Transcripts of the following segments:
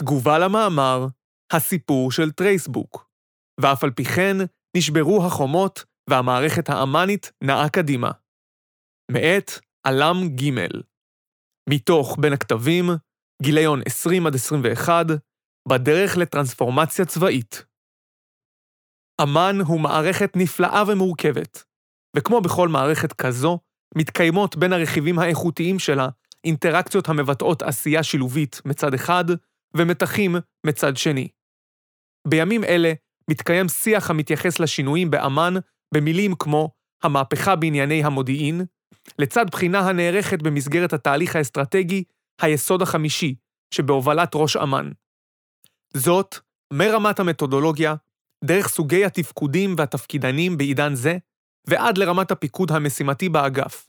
תגובה למאמר, הסיפור של טרייסבוק, ואף על פי כן נשברו החומות והמערכת האמנית נעה קדימה. מאת עלם ג' מתוך בין הכתבים, גיליון 20 עד 21, בדרך לטרנספורמציה צבאית. אמ"ן הוא מערכת נפלאה ומורכבת, וכמו בכל מערכת כזו, מתקיימות בין הרכיבים האיכותיים שלה אינטראקציות המבטאות עשייה שילובית מצד אחד, ומתחים מצד שני. בימים אלה מתקיים שיח המתייחס לשינויים באמ"ן במילים כמו המהפכה בענייני המודיעין, לצד בחינה הנערכת במסגרת התהליך האסטרטגי, היסוד החמישי, שבהובלת ראש אמ"ן. זאת, מרמת המתודולוגיה, דרך סוגי התפקודים והתפקידנים בעידן זה, ועד לרמת הפיקוד המשימתי באגף.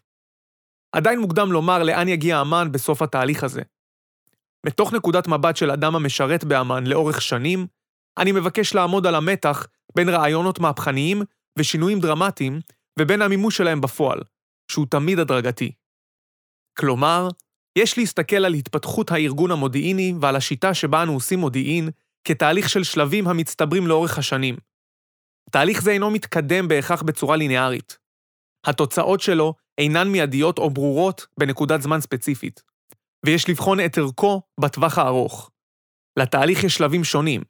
עדיין מוקדם לומר לאן יגיע אמ"ן בסוף התהליך הזה. מתוך נקודת מבט של אדם המשרת באמ"ן לאורך שנים, אני מבקש לעמוד על המתח בין רעיונות מהפכניים ושינויים דרמטיים, ובין המימוש שלהם בפועל, שהוא תמיד הדרגתי. כלומר, יש להסתכל על התפתחות הארגון המודיעיני ועל השיטה שבה אנו עושים מודיעין כתהליך של שלבים המצטברים לאורך השנים. תהליך זה אינו מתקדם בהכרח בצורה ליניארית. התוצאות שלו אינן מיידיות או ברורות בנקודת זמן ספציפית, ויש לבחון את ערכו בטווח הארוך. לתהליך יש שלבים שונים,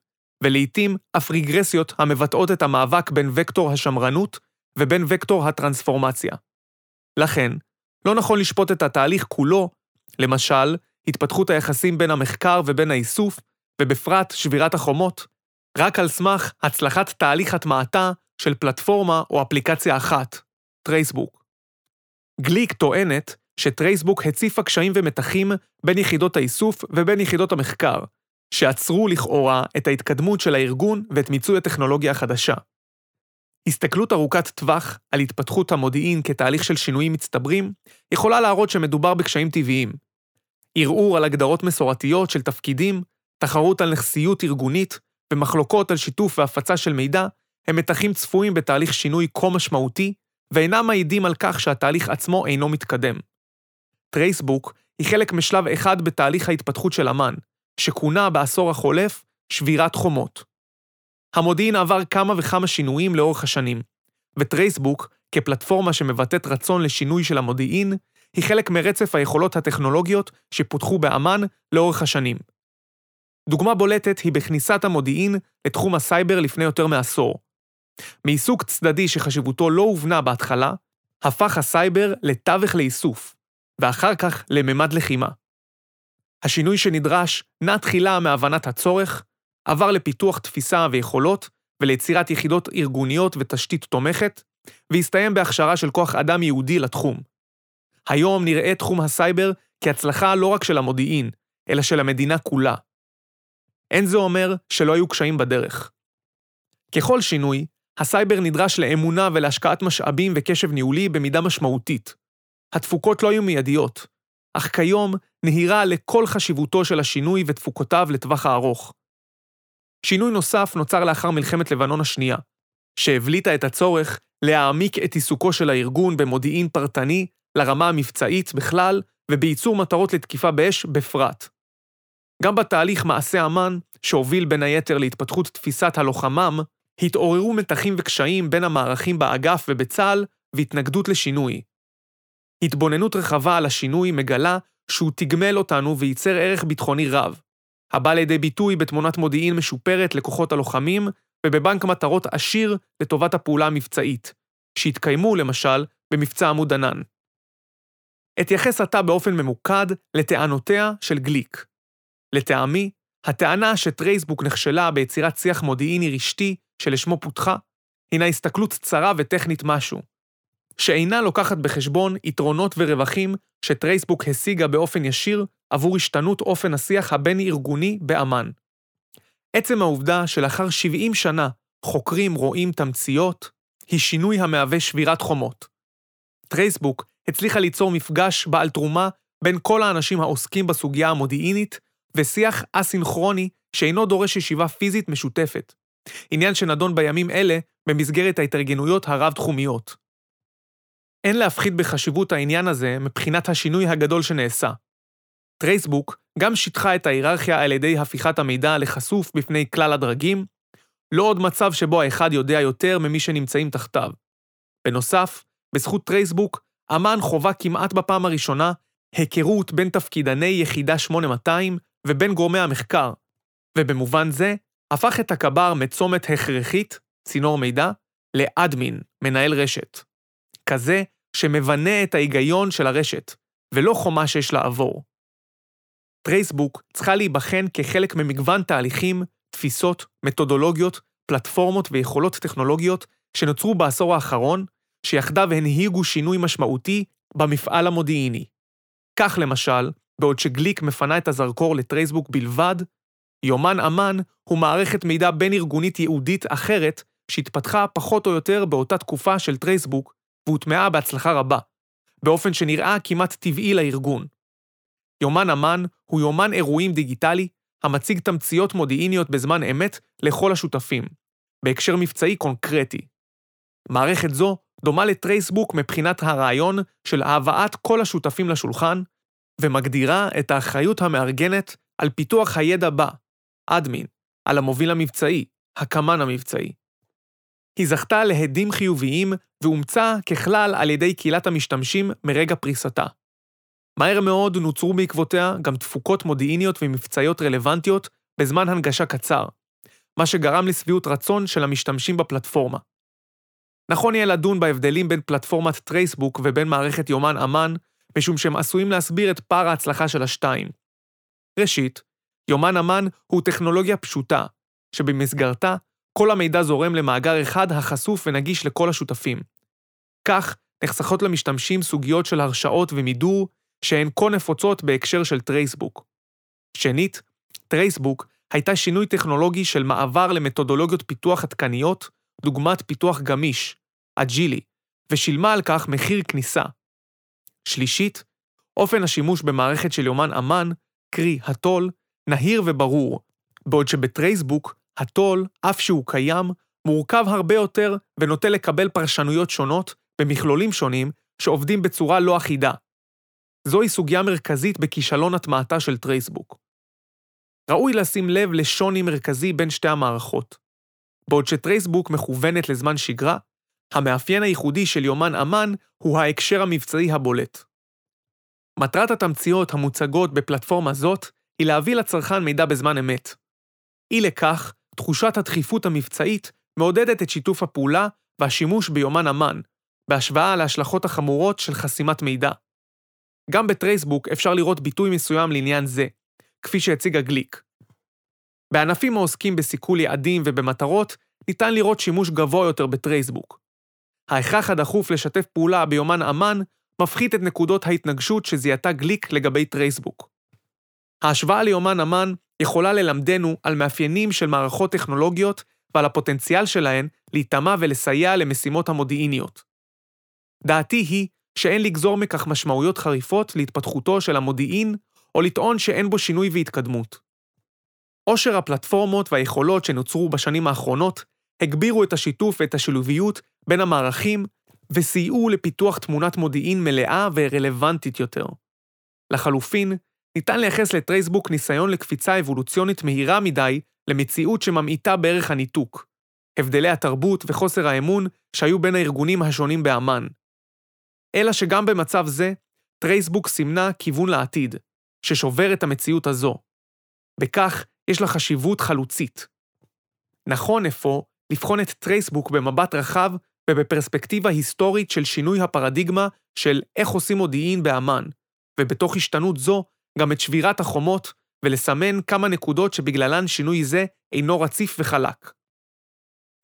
ולעיתים אף רגרסיות המבטאות את המאבק בין וקטור השמרנות ובין וקטור הטרנספורמציה. לכן, לא נכון לשפוט את התהליך כולו, למשל, התפתחות היחסים בין המחקר ובין האיסוף, ובפרט שבירת החומות, רק על סמך הצלחת תהליך הטמעתה של פלטפורמה או אפליקציה אחת, טרייסבוק. גליק טוענת שטרייסבוק הציפה קשיים ומתחים בין יחידות האיסוף ובין יחידות המחקר, שעצרו לכאורה את ההתקדמות של הארגון ואת מיצוי הטכנולוגיה החדשה. הסתכלות ארוכת טווח על התפתחות המודיעין כתהליך של שינויים מצטברים, יכולה להראות שמדובר בקשיים טבעיים. ערעור על הגדרות מסורתיות של תפקידים, תחרות על נכסיות ארגונית ומחלוקות על שיתוף והפצה של מידע, הם מתחים צפויים בתהליך שינוי כה משמעותי, ואינם מעידים על כך שהתהליך עצמו אינו מתקדם. טרייסבוק היא חלק משלב אחד בתהליך ההתפתחות של אמ"ן, שכונה בעשור החולף שבירת חומות. המודיעין עבר כמה וכמה שינויים לאורך השנים, וטרייסבוק, כפלטפורמה שמבטאת רצון לשינוי של המודיעין, היא חלק מרצף היכולות הטכנולוגיות שפותחו באמ"ן לאורך השנים. דוגמה בולטת היא בכניסת המודיעין לתחום הסייבר לפני יותר מעשור. מעיסוק צדדי שחשיבותו לא הובנה בהתחלה, הפך הסייבר לתווך לאיסוף, ואחר כך לממד לחימה. השינוי שנדרש נע תחילה מהבנת הצורך, עבר לפיתוח תפיסה ויכולות וליצירת יחידות ארגוניות ותשתית תומכת, והסתיים בהכשרה של כוח אדם ייעודי לתחום. היום נראה תחום הסייבר כהצלחה לא רק של המודיעין, אלא של המדינה כולה. אין זה אומר שלא היו קשיים בדרך. ככל שינוי, הסייבר נדרש לאמונה ולהשקעת משאבים וקשב ניהולי במידה משמעותית. התפוקות לא היו מיידיות, אך כיום נהירה לכל חשיבותו של השינוי ותפוקותיו לטווח הארוך. שינוי נוסף נוצר לאחר מלחמת לבנון השנייה, שהבליטה את הצורך להעמיק את עיסוקו של הארגון במודיעין פרטני לרמה המבצעית בכלל ובייצור מטרות לתקיפה באש בפרט. גם בתהליך מעשה אמ"ן, שהוביל בין היתר להתפתחות תפיסת הלוחמם, התעוררו מתחים וקשיים בין המערכים באגף ובצה"ל והתנגדות לשינוי. התבוננות רחבה על השינוי מגלה שהוא תגמל אותנו וייצר ערך ביטחוני רב, הבא לידי ביטוי בתמונת מודיעין משופרת לכוחות הלוחמים ובבנק מטרות עשיר לטובת הפעולה המבצעית, שהתקיימו, למשל, במבצע עמוד ענן. אתייחס עתה באופן ממוקד לטענותיה של גליק. לטעמי, הטענה שטרייסבוק נכשלה ביצירת שיח מודיעיני רשתי שלשמו פותחה, הינה הסתכלות צרה וטכנית משהו, שאינה לוקחת בחשבון יתרונות ורווחים שטרייסבוק השיגה באופן ישיר עבור השתנות אופן השיח הבין-ארגוני באמ"ן. עצם העובדה שלאחר 70 שנה חוקרים רואים תמציות, היא שינוי המהווה שבירת חומות. טרייסבוק הצליחה ליצור מפגש בעל תרומה בין כל האנשים העוסקים בסוגיה המודיעינית, ושיח אסינכרוני שאינו דורש ישיבה פיזית משותפת. עניין שנדון בימים אלה במסגרת ההתארגנויות הרב-תחומיות. אין להפחית בחשיבות העניין הזה מבחינת השינוי הגדול שנעשה. טרייסבוק גם שיטחה את ההיררכיה על ידי הפיכת המידע לחשוף בפני כלל הדרגים, לא עוד מצב שבו האחד יודע יותר ממי שנמצאים תחתיו. בנוסף, בזכות טרייסבוק, אמן חובה כמעט בפעם הראשונה היכרות בין תפקידני יחידה 8200 ובין גורמי המחקר, ובמובן זה, הפך את הקבר מצומת הכרחית, צינור מידע, לאדמין, מנהל רשת. כזה שמבנה את ההיגיון של הרשת, ולא חומה שיש לעבור. טרייסבוק צריכה להיבחן כחלק ממגוון תהליכים, תפיסות, מתודולוגיות, פלטפורמות ויכולות טכנולוגיות שנוצרו בעשור האחרון, שיחדיו הנהיגו שינוי משמעותי במפעל המודיעיני. כך למשל, בעוד שגליק מפנה את הזרקור לטרייסבוק בלבד, יומן אמן הוא מערכת מידע בין-ארגונית ייעודית אחרת שהתפתחה פחות או יותר באותה תקופה של טרייסבוק והוטמעה בהצלחה רבה, באופן שנראה כמעט טבעי לארגון. יומן אמן הוא יומן אירועים דיגיטלי המציג תמציות מודיעיניות בזמן אמת לכל השותפים, בהקשר מבצעי קונקרטי. מערכת זו דומה לטרייסבוק מבחינת הרעיון של הבאת כל השותפים לשולחן, ומגדירה את האחריות המארגנת על פיתוח הידע בה, אדמין, על המוביל המבצעי, הקמן המבצעי. היא זכתה להדים חיוביים ואומצה ככלל על ידי קהילת המשתמשים מרגע פריסתה. מהר מאוד נוצרו בעקבותיה גם תפוקות מודיעיניות ומבצעיות רלוונטיות בזמן הנגשה קצר, מה שגרם לשביעות רצון של המשתמשים בפלטפורמה. נכון יהיה לדון בהבדלים בין פלטפורמת טרייסבוק ובין מערכת יומן אמן, משום שהם עשויים להסביר את פער ההצלחה של השתיים. ראשית, יומן אמן הוא טכנולוגיה פשוטה, שבמסגרתה כל המידע זורם למאגר אחד החשוף ונגיש לכל השותפים. כך, נחסכות למשתמשים סוגיות של הרשאות ומידור, שהן כה נפוצות בהקשר של טרייסבוק. שנית, טרייסבוק הייתה שינוי טכנולוגי של מעבר למתודולוגיות פיתוח עדכניות, דוגמת פיתוח גמיש, אג'ילי, ושילמה על כך מחיר כניסה. שלישית, אופן השימוש במערכת של יומן אמ"ן, קרי ה tool, נהיר וברור, בעוד שבטרייסבוק, ה tool, אף שהוא קיים, מורכב הרבה יותר ונוטה לקבל פרשנויות שונות במכלולים שונים שעובדים בצורה לא אחידה. זוהי סוגיה מרכזית בכישלון הטמעתה של טרייסבוק. ראוי לשים לב לשוני מרכזי בין שתי המערכות. בעוד שטרייסבוק מכוונת לזמן שגרה, המאפיין הייחודי של יומן אמן הוא ההקשר המבצעי הבולט. מטרת התמציות המוצגות בפלטפורמה זאת היא להביא לצרכן מידע בזמן אמת. אי לכך, תחושת הדחיפות המבצעית מעודדת את שיתוף הפעולה והשימוש ביומן אמן, בהשוואה להשלכות החמורות של חסימת מידע. גם בטרייסבוק אפשר לראות ביטוי מסוים לעניין זה, כפי שהציגה גליק. בענפים העוסקים בסיכול יעדים ובמטרות, ניתן לראות שימוש גבוה יותר בטרייסבוק. ההכרח הדחוף לשתף פעולה ביומן אמן מפחית את נקודות ההתנגשות שזיהתה גליק לגבי טרייסבוק. ההשוואה ליומן אמן יכולה ללמדנו על מאפיינים של מערכות טכנולוגיות ועל הפוטנציאל שלהן להיטמע ולסייע למשימות המודיעיניות. דעתי היא שאין לגזור מכך משמעויות חריפות להתפתחותו של המודיעין, או לטעון שאין בו שינוי והתקדמות. עושר הפלטפורמות והיכולות שנוצרו בשנים האחרונות הגבירו את השיתוף ואת השילוביות בין המערכים וסייעו לפיתוח תמונת מודיעין מלאה ורלוונטית יותר. לחלופין, ניתן לייחס לטרייסבוק ניסיון לקפיצה אבולוציונית מהירה מדי למציאות שממעיטה בערך הניתוק, הבדלי התרבות וחוסר האמון שהיו בין הארגונים השונים באמ"ן. אלא שגם במצב זה, טרייסבוק סימנה כיוון לעתיד, ששובר את המציאות הזו. בכך יש לה חשיבות חלוצית. נכון אפוא לבחון את טרייסבוק במבט רחב ובפרספקטיבה היסטורית של שינוי הפרדיגמה של איך עושים מודיעין באמ"ן, ובתוך השתנות זו גם את שבירת החומות ולסמן כמה נקודות שבגללן שינוי זה אינו רציף וחלק.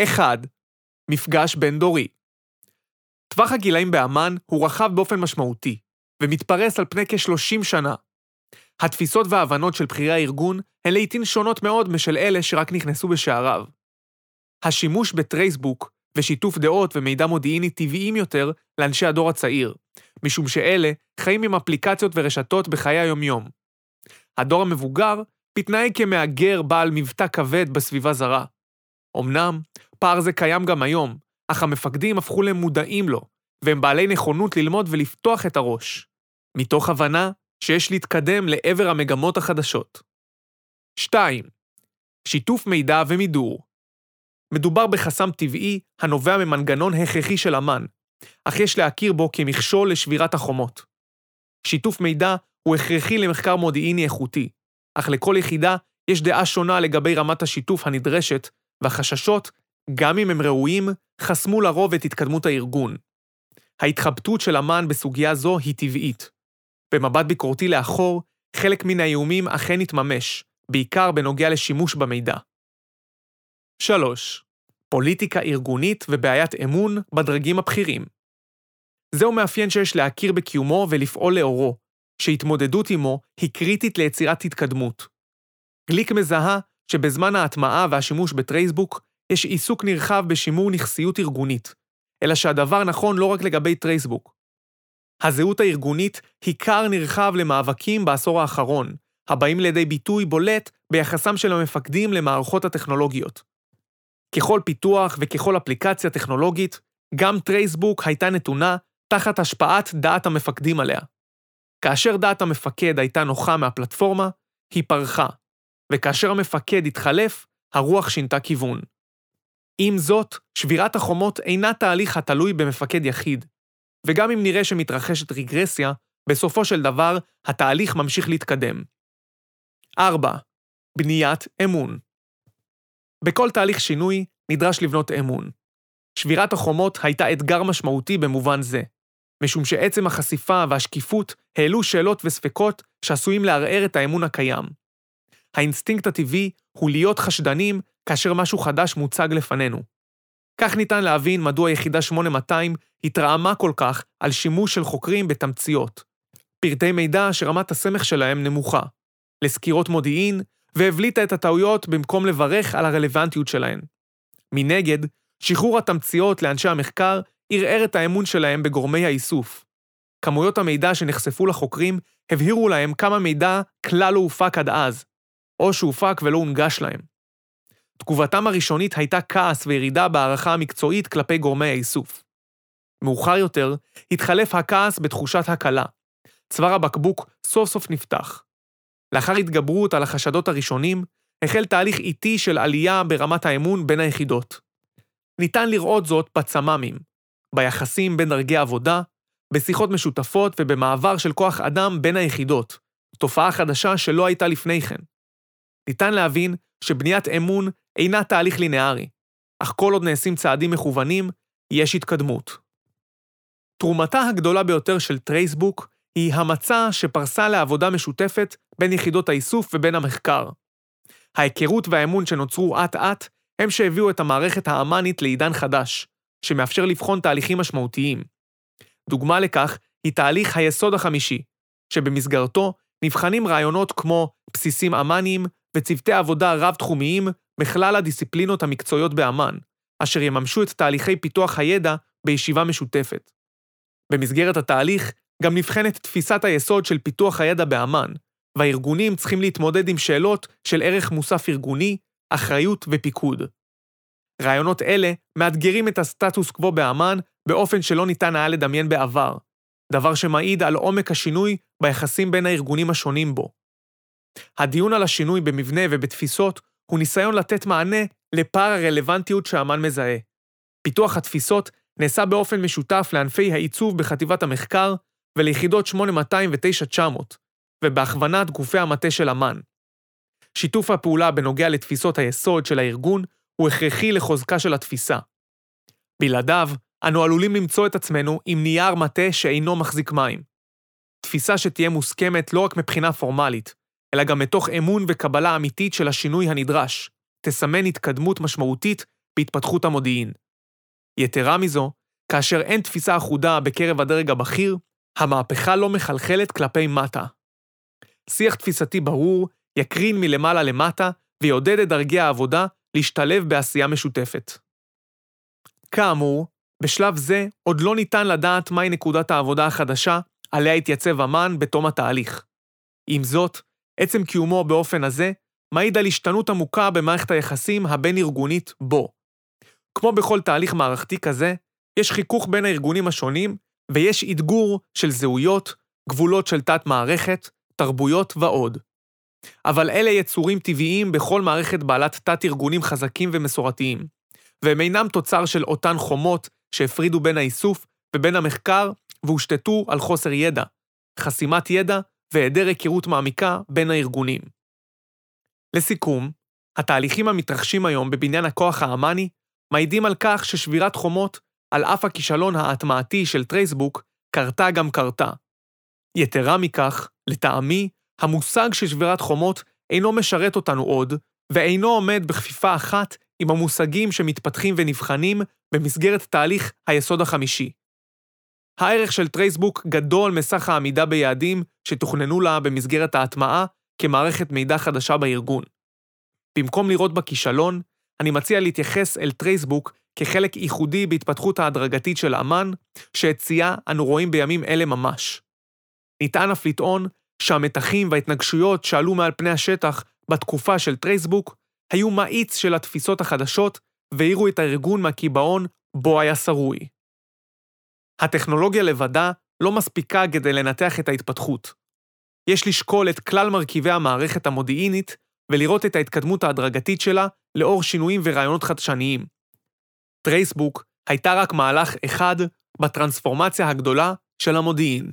1. מפגש בין-דורי. טווח הגילאים באמ"ן הוא רחב באופן משמעותי, ומתפרס על פני כ-30 שנה. התפיסות וההבנות של בכירי הארגון הן לעיתים שונות מאוד משל אלה שרק נכנסו בשעריו. השימוש בטרייסבוק ושיתוף דעות ומידע מודיעיני טבעיים יותר לאנשי הדור הצעיר, משום שאלה חיים עם אפליקציות ורשתות בחיי היומיום. הדור המבוגר מתנהג כמהגר בעל מבטא כבד בסביבה זרה. אמנם, פער זה קיים גם היום, אך המפקדים הפכו למודעים לו, והם בעלי נכונות ללמוד ולפתוח את הראש. מתוך הבנה שיש להתקדם לעבר המגמות החדשות. 2. שיתוף מידע ומידור. מדובר בחסם טבעי הנובע ממנגנון הכרחי של אמ"ן, אך יש להכיר בו כמכשול לשבירת החומות. שיתוף מידע הוא הכרחי למחקר מודיעיני איכותי, אך לכל יחידה יש דעה שונה לגבי רמת השיתוף הנדרשת, והחששות, גם אם הם ראויים, חסמו לרוב את התקדמות הארגון. ההתחבטות של אמ"ן בסוגיה זו היא טבעית. במבט ביקורתי לאחור, חלק מן האיומים אכן התממש, בעיקר בנוגע לשימוש במידע. 3. פוליטיקה ארגונית ובעיית אמון בדרגים הבכירים. זהו מאפיין שיש להכיר בקיומו ולפעול לאורו, שהתמודדות עמו היא קריטית ליצירת התקדמות. גליק מזהה שבזמן ההטמעה והשימוש בטרייסבוק יש עיסוק נרחב בשימור נכסיות ארגונית, אלא שהדבר נכון לא רק לגבי טרייסבוק. הזהות הארגונית היא כר נרחב למאבקים בעשור האחרון, הבאים לידי ביטוי בולט ביחסם של המפקדים למערכות הטכנולוגיות. ככל פיתוח וככל אפליקציה טכנולוגית, גם טרייסבוק הייתה נתונה תחת השפעת דעת המפקדים עליה. כאשר דעת המפקד הייתה נוחה מהפלטפורמה, היא פרחה, וכאשר המפקד התחלף, הרוח שינתה כיוון. עם זאת, שבירת החומות אינה תהליך התלוי במפקד יחיד, וגם אם נראה שמתרחשת רגרסיה, בסופו של דבר התהליך ממשיך להתקדם. 4. בניית אמון. בכל תהליך שינוי נדרש לבנות אמון. שבירת החומות הייתה אתגר משמעותי במובן זה, משום שעצם החשיפה והשקיפות העלו שאלות וספקות שעשויים לערער את האמון הקיים. האינסטינקט הטבעי הוא להיות חשדנים כאשר משהו חדש מוצג לפנינו. כך ניתן להבין מדוע יחידה 8200 התרעמה כל כך על שימוש של חוקרים בתמציות, פרטי מידע שרמת הסמך שלהם נמוכה, לסקירות מודיעין, והבליטה את הטעויות במקום לברך על הרלוונטיות שלהן. מנגד, שחרור התמציות לאנשי המחקר ערער את האמון שלהם בגורמי האיסוף. כמויות המידע שנחשפו לחוקרים הבהירו להם כמה מידע כלל לא הופק עד אז, או שהופק ולא הונגש להם. תגובתם הראשונית הייתה כעס וירידה בהערכה המקצועית כלפי גורמי האיסוף. מאוחר יותר, התחלף הכעס בתחושת הקלה. צוואר הבקבוק סוף סוף נפתח. לאחר התגברות על החשדות הראשונים, החל תהליך איטי של עלייה ברמת האמון בין היחידות. ניתן לראות זאת בצמ"מים, ביחסים בין דרגי עבודה, בשיחות משותפות ובמעבר של כוח אדם בין היחידות, תופעה חדשה שלא הייתה לפני כן. ניתן להבין שבניית אמון אינה תהליך לינארי, אך כל עוד נעשים צעדים מכוונים, יש התקדמות. תרומתה הגדולה ביותר של טרייסבוק היא המצע שפרסה לעבודה משותפת בין יחידות האיסוף ובין המחקר. ההיכרות והאמון שנוצרו אט-אט הם שהביאו את המערכת האמנית לעידן חדש, שמאפשר לבחון תהליכים משמעותיים. דוגמה לכך היא תהליך היסוד החמישי, שבמסגרתו נבחנים רעיונות כמו בסיסים אמ"ניים וצוותי עבודה רב-תחומיים בכלל הדיסציפלינות המקצועיות באמ"ן, אשר יממשו את תהליכי פיתוח הידע בישיבה משותפת. במסגרת התהליך גם נבחנת תפיסת היסוד של פיתוח הידע באמ"ן, והארגונים צריכים להתמודד עם שאלות של ערך מוסף ארגוני, אחריות ופיקוד. רעיונות אלה מאתגרים את הסטטוס קוו באמ"ן באופן שלא ניתן היה לדמיין בעבר, דבר שמעיד על עומק השינוי ביחסים בין הארגונים השונים בו. הדיון על השינוי במבנה ובתפיסות הוא ניסיון לתת מענה לפער הרלוונטיות שאמ"ן מזהה. פיתוח התפיסות נעשה באופן משותף לענפי העיצוב בחטיבת המחקר וליחידות 8200 ו-9900, ובהכוונת גופי המטה של אמ"ן. שיתוף הפעולה בנוגע לתפיסות היסוד של הארגון הוא הכרחי לחוזקה של התפיסה. בלעדיו, אנו עלולים למצוא את עצמנו עם נייר מטה שאינו מחזיק מים. תפיסה שתהיה מוסכמת לא רק מבחינה פורמלית, אלא גם מתוך אמון וקבלה אמיתית של השינוי הנדרש, תסמן התקדמות משמעותית בהתפתחות המודיעין. יתרה מזו, כאשר אין תפיסה אחודה בקרב הדרג הבכיר, המהפכה לא מחלחלת כלפי מטה. שיח תפיסתי ברור יקרין מלמעלה למטה ויעודד את דרגי העבודה להשתלב בעשייה משותפת. כאמור, בשלב זה עוד לא ניתן לדעת מהי נקודת העבודה החדשה עליה יתייצב אמן בתום התהליך. עם זאת, עצם קיומו באופן הזה מעיד על השתנות עמוקה במערכת היחסים הבין-ארגונית בו. כמו בכל תהליך מערכתי כזה, יש חיכוך בין הארגונים השונים ויש אתגור של זהויות, גבולות של תת-מערכת, תרבויות ועוד. אבל אלה יצורים טבעיים בכל מערכת בעלת תת-ארגונים חזקים ומסורתיים, והם אינם תוצר של אותן חומות שהפרידו בין האיסוף ובין המחקר והושתתו על חוסר ידע, חסימת ידע והיעדר היכרות מעמיקה בין הארגונים. לסיכום, התהליכים המתרחשים היום בבניין הכוח האמני מעידים על כך ששבירת חומות, על אף הכישלון ההטמעתי של טרייסבוק, קרתה גם קרתה. יתרה מכך, לטעמי, המושג של שבירת חומות אינו משרת אותנו עוד, ואינו עומד בכפיפה אחת עם המושגים שמתפתחים ונבחנים במסגרת תהליך היסוד החמישי. הערך של טרייסבוק גדול מסך העמידה ביעדים שתוכננו לה במסגרת ההטמעה כמערכת מידע חדשה בארגון. במקום לראות בה כישלון, אני מציע להתייחס אל טרייסבוק כחלק ייחודי בהתפתחות ההדרגתית של אמ"ן, שאת שיאה אנו רואים בימים אלה ממש. ניתן אף לטעון שהמתחים וההתנגשויות שעלו מעל פני השטח בתקופה של טרייסבוק היו מאיץ של התפיסות החדשות והעירו את הארגון מהקיבעון בו היה שרוי. הטכנולוגיה לבדה לא מספיקה כדי לנתח את ההתפתחות. יש לשקול את כלל מרכיבי המערכת המודיעינית ולראות את ההתקדמות ההדרגתית שלה לאור שינויים ורעיונות חדשניים. טרייסבוק הייתה רק מהלך אחד בטרנספורמציה הגדולה של המודיעין.